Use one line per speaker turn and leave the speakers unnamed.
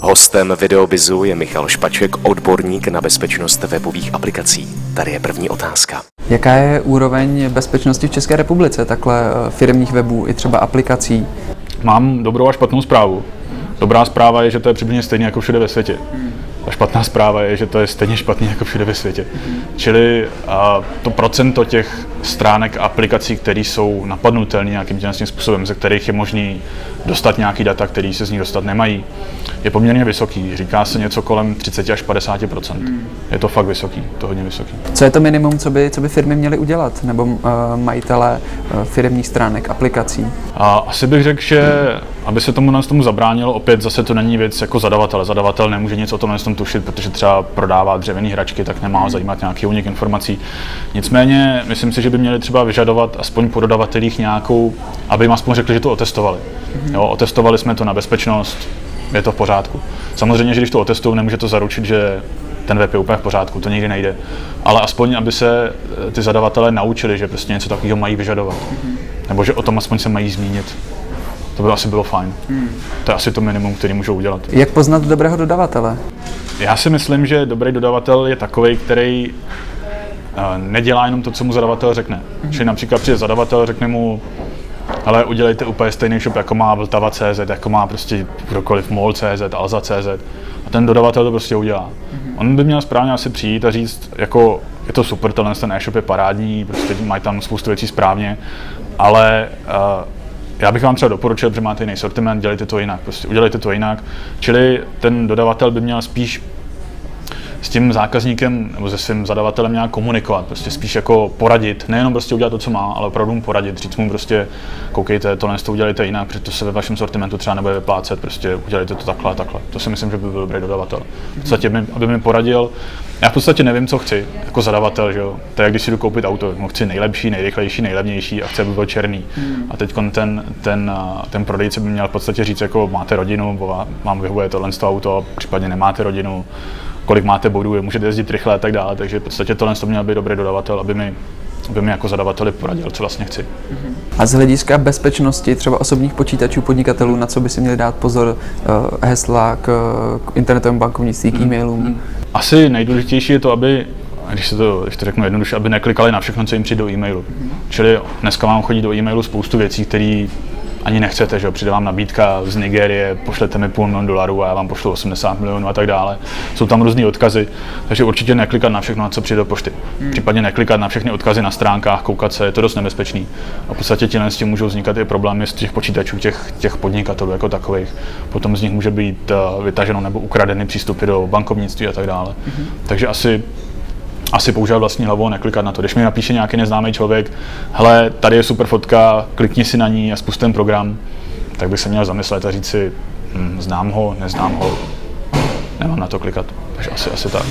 Hostem Videobizu je Michal Špaček, odborník na bezpečnost webových aplikací. Tady je první otázka.
Jaká je úroveň bezpečnosti v České republice, takhle eh, firmních webů i třeba aplikací?
Mám dobrou a špatnou zprávu. Dobrá zpráva je, že to je přibližně stejně jako všude ve světě. A špatná zpráva je, že to je stejně špatný jako všude ve světě. Čili a to procento těch stránek a aplikací, které jsou napadnutelné nějakým tím způsobem, ze kterých je možný dostat nějaký data, které se z nich dostat nemají, je poměrně vysoký. Říká se něco kolem 30 až 50% Je to fakt vysoký, to hodně vysoký.
Co je to minimum, co by, co by firmy měly udělat, nebo uh, majitelé uh, firmních stránek, aplikací?
A asi bych řekl, že aby se tomu tomu zabránilo, opět zase to není věc jako zadavatele. Zadavatel nemůže nic o tom tušit, protože třeba prodává dřevěné hračky, tak nemá zajímat nějaký unik informací. Nicméně, myslím si, že by měli třeba vyžadovat aspoň po dodavatelích nějakou, aby jim aspoň řekli, že to otestovali. Jo, otestovali jsme to na bezpečnost, je to v pořádku. Samozřejmě, že když to otestují, nemůže to zaručit, že ten web je úplně v pořádku, to nikdy nejde. Ale aspoň, aby se eh, ty zadavatelé naučili, že prostě něco takového mají vyžadovat. Nebo že o tom aspoň se mají zmínit. To by asi bylo fajn. Hmm. To je asi to minimum, který můžou udělat.
Jak poznat dobrého dodavatele?
Já si myslím, že dobrý dodavatel je takový, který uh, nedělá jenom to, co mu zadavatel řekne. Hmm. Čili například přijde zadavatel, řekne mu, ale udělejte úplně stejný shop, jako má Vltava.cz, jako má prostě kdokoliv MOL.cz, Alza.cz a ten dodavatel to prostě udělá. Mm-hmm. On by měl správně asi přijít a říct, jako je to super, tenhle ten e-shop je parádní, prostě mají tam spoustu věcí správně, ale uh, já bych vám třeba doporučil, že máte jiný sortiment, dělejte to jinak, prostě udělejte to jinak. Čili ten dodavatel by měl spíš s tím zákazníkem nebo se svým zadavatelem nějak komunikovat, prostě spíš jako poradit, nejenom prostě udělat to, co má, ale opravdu mu poradit, říct mu prostě, koukejte, tohle to udělejte jinak, protože to se ve vašem sortimentu třeba nebude vyplácet, prostě udělejte to takhle a takhle. To si myslím, že by byl dobrý dodavatel. V podstatě, aby mi poradil, já v podstatě nevím, co chci jako zadavatel, že jo. To je, když si jdu koupit auto, no, chci nejlepší, nejrychlejší, nejlevnější a chci, aby byl černý. Hmm. A teď ten, ten, ten prodejce by měl v podstatě říct, jako máte rodinu, vám vyhovuje tohle auto, případně nemáte rodinu, kolik máte bodů, můžete jezdit rychle a tak dále. Takže v podstatě tohle to měl být dobrý dodavatel, aby mi aby mi jako zadavateli poradil, co vlastně chci.
A z hlediska bezpečnosti třeba osobních počítačů podnikatelů, na co by si měli dát pozor, eh, hesla k, k internetovému bankovnictví, k e-mailům?
Asi nejdůležitější je to, aby když, se to, když to řeknu jednoduše, aby neklikali na všechno, co jim přijde do e-mailu. Čili dneska vám chodí do e-mailu spoustu věcí, které ani nechcete, že přijde vám nabídka z Nigérie, pošlete mi půl milionu dolarů a já vám pošlu 80 milionů a tak dále. Jsou tam různé odkazy, takže určitě neklikat na všechno, co přijde do pošty. Hmm. Případně neklikat na všechny odkazy na stránkách, koukat se, je to dost nebezpečný. A v podstatě těle s tím můžou vznikat i problémy z těch počítačů, těch, těch podnikatelů jako takových. Potom z nich může být uh, vytaženo nebo ukradeny přístupy do bankovnictví a tak dále. Hmm. Takže asi asi používat vlastní hlavu a neklikat na to. Když mi napíše nějaký neznámý člověk, hele, tady je super fotka, klikni si na ní a spust ten program, tak bych se měl zamyslet a říct si, hm, znám ho, neznám ho, nemám na to klikat. Takže asi, asi tak.